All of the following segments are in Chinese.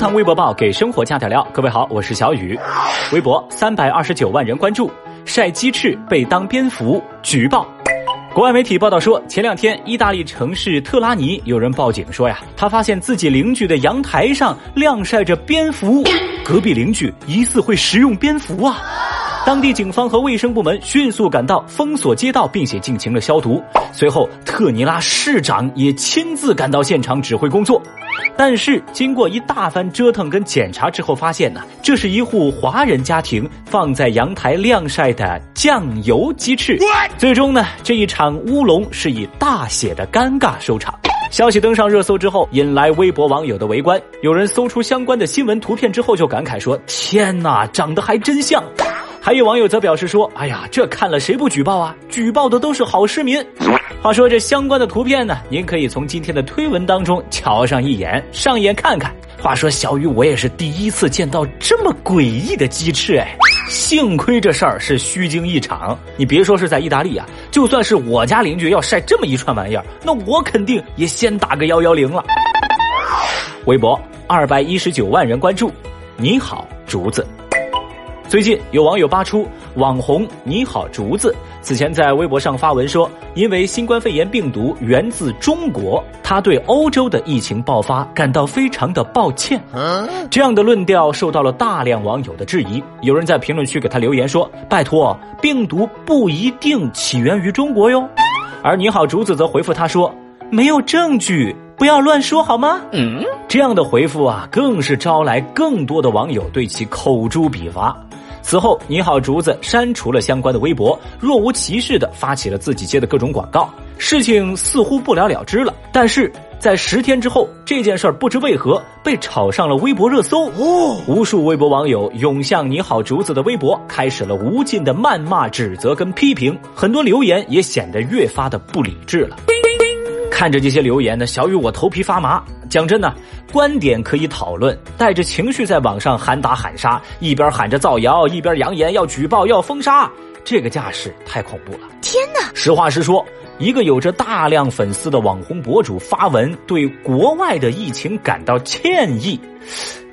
堂微博报给生活加点料。各位好，我是小雨。微博三百二十九万人关注，晒鸡翅被当蝙蝠举报。国外媒体报道说，前两天意大利城市特拉尼有人报警说呀，他发现自己邻居的阳台上晾晒着蝙蝠，隔壁邻居疑似会食用蝙蝠啊。当地警方和卫生部门迅速赶到，封锁街道，并且进行了消毒。随后，特尼拉市长也亲自赶到现场指挥工作。但是，经过一大番折腾跟检查之后，发现呢，这是一户华人家庭放在阳台晾晒的酱油鸡翅。最终呢，这一场乌龙是以大写的尴尬收场。消息登上热搜之后，引来微博网友的围观。有人搜出相关的新闻图片之后，就感慨说：“天哪，长得还真像。”还有网友则表示说：“哎呀，这看了谁不举报啊？举报的都是好市民。”话说这相关的图片呢，您可以从今天的推文当中瞧上一眼，上眼看看。话说小雨，我也是第一次见到这么诡异的鸡翅哎，幸亏这事儿是虚惊一场。你别说是在意大利啊，就算是我家邻居要晒这么一串玩意儿，那我肯定也先打个幺幺零了。微博二百一十九万人关注，你好竹子。最近有网友扒出网红你好竹子此前在微博上发文说，因为新冠肺炎病毒源自中国，他对欧洲的疫情爆发感到非常的抱歉。这样的论调受到了大量网友的质疑，有人在评论区给他留言说：“拜托，病毒不一定起源于中国哟。”而你好竹子则回复他说：“没有证据，不要乱说好吗？”嗯，这样的回复啊，更是招来更多的网友对其口诛笔伐。此后，你好竹子删除了相关的微博，若无其事的发起了自己接的各种广告，事情似乎不了了之了。但是在十天之后，这件事儿不知为何被炒上了微博热搜，无数微博网友涌向你好竹子的微博，开始了无尽的谩骂、指责跟批评，很多留言也显得越发的不理智了。看着这些留言呢，小雨我头皮发麻。讲真的，观点可以讨论，带着情绪在网上喊打喊杀，一边喊着造谣，一边扬言要举报、要封杀，这个架势太恐怖了。天哪！实话实说，一个有着大量粉丝的网红博主发文对国外的疫情感到歉意。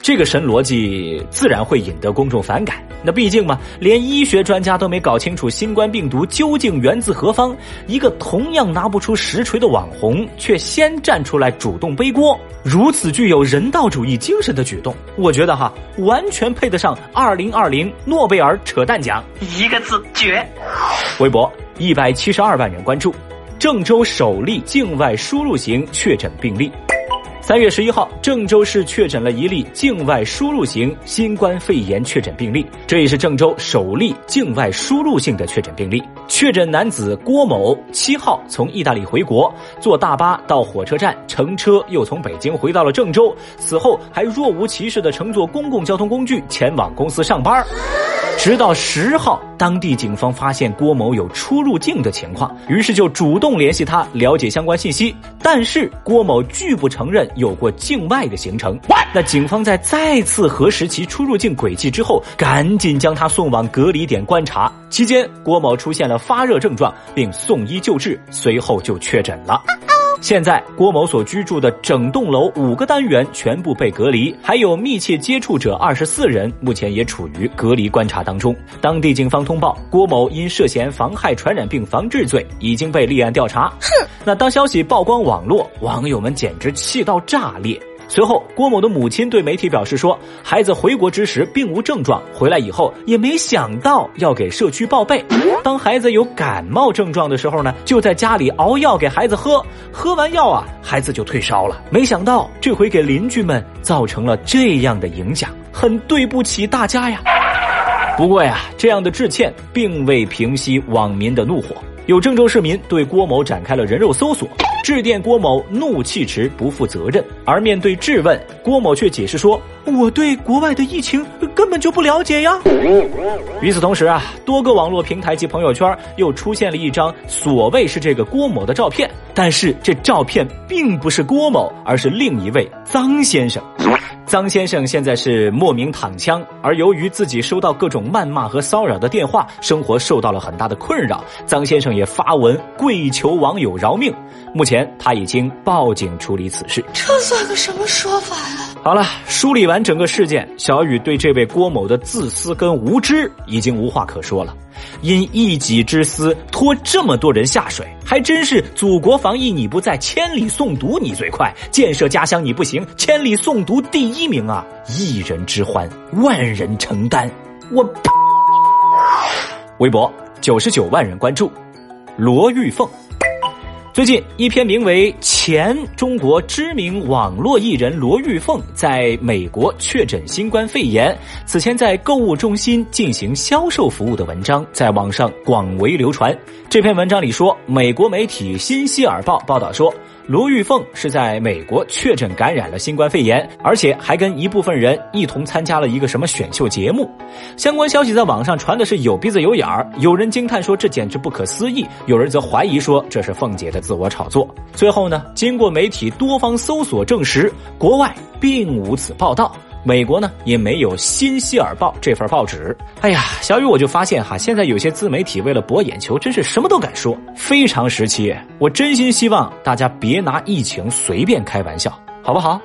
这个神逻辑自然会引得公众反感。那毕竟嘛，连医学专家都没搞清楚新冠病毒究竟源自何方，一个同样拿不出实锤的网红，却先站出来主动背锅，如此具有人道主义精神的举动，我觉得哈，完全配得上二零二零诺贝尔扯淡奖。一个字绝。微博一百七十二万人关注，郑州首例境外输入型确诊病例。三月十一号，郑州市确诊了一例境外输入型新冠肺炎确诊病例，这也是郑州首例境外输入性的确诊病例。确诊男子郭某七号从意大利回国，坐大巴到火车站乘车，又从北京回到了郑州，此后还若无其事地乘坐公共交通工具前往公司上班。直到十号，当地警方发现郭某有出入境的情况，于是就主动联系他了解相关信息。但是郭某拒不承认有过境外的行程。那警方在再次核实其出入境轨迹之后，赶紧将他送往隔离点观察。期间，郭某出现了发热症状，并送医救治，随后就确诊了。现在，郭某所居住的整栋楼五个单元全部被隔离，还有密切接触者二十四人，目前也处于隔离观察当中。当地警方通报，郭某因涉嫌妨害传染病防治罪已经被立案调查。哼，那当消息曝光网络，网友们简直气到炸裂。随后，郭某的母亲对媒体表示说，孩子回国之时并无症状，回来以后也没想到要给社区报备。当孩子有感冒症状的时候呢，就在家里熬药给孩子喝，喝完药啊，孩子就退烧了。没想到这回给邻居们造成了这样的影响，很对不起大家呀。不过呀，这样的致歉并未平息网民的怒火，有郑州市民对郭某展开了人肉搜索。致电郭某，怒气值不负责任。而面对质问，郭某却解释说：“我对国外的疫情根本就不了解呀。”与此同时啊，多个网络平台及朋友圈又出现了一张所谓是这个郭某的照片，但是这照片并不是郭某，而是另一位臧先生。臧先生现在是莫名躺枪，而由于自己收到各种谩骂和骚扰的电话，生活受到了很大的困扰。臧先生也发文跪求网友饶命。目前他已经报警处理此事。这算个什么说法呀？好了，梳理完整个事件，小雨对这位郭某的自私跟无知已经无话可说了。因一己之私拖这么多人下水，还真是祖国防疫你不在，千里送毒你最快；建设家乡你不行，千里送毒第一名啊！一人之欢，万人承担。我呸！微博九十九万人关注，罗玉凤。最近，一篇名为《前中国知名网络艺人罗玉凤在美国确诊新冠肺炎，此前在购物中心进行销售服务》的文章在网上广为流传。这篇文章里说，美国媒体《新希尔报》报道说。卢玉凤是在美国确诊感染了新冠肺炎，而且还跟一部分人一同参加了一个什么选秀节目。相关消息在网上传的是有鼻子有眼儿，有人惊叹说这简直不可思议，有人则怀疑说这是凤姐的自我炒作。最后呢，经过媒体多方搜索证实，国外并无此报道。美国呢也没有《新希尔报》这份报纸。哎呀，小雨我就发现哈，现在有些自媒体为了博眼球，真是什么都敢说，非常时期。我真心希望大家别拿疫情随便开玩笑，好不好？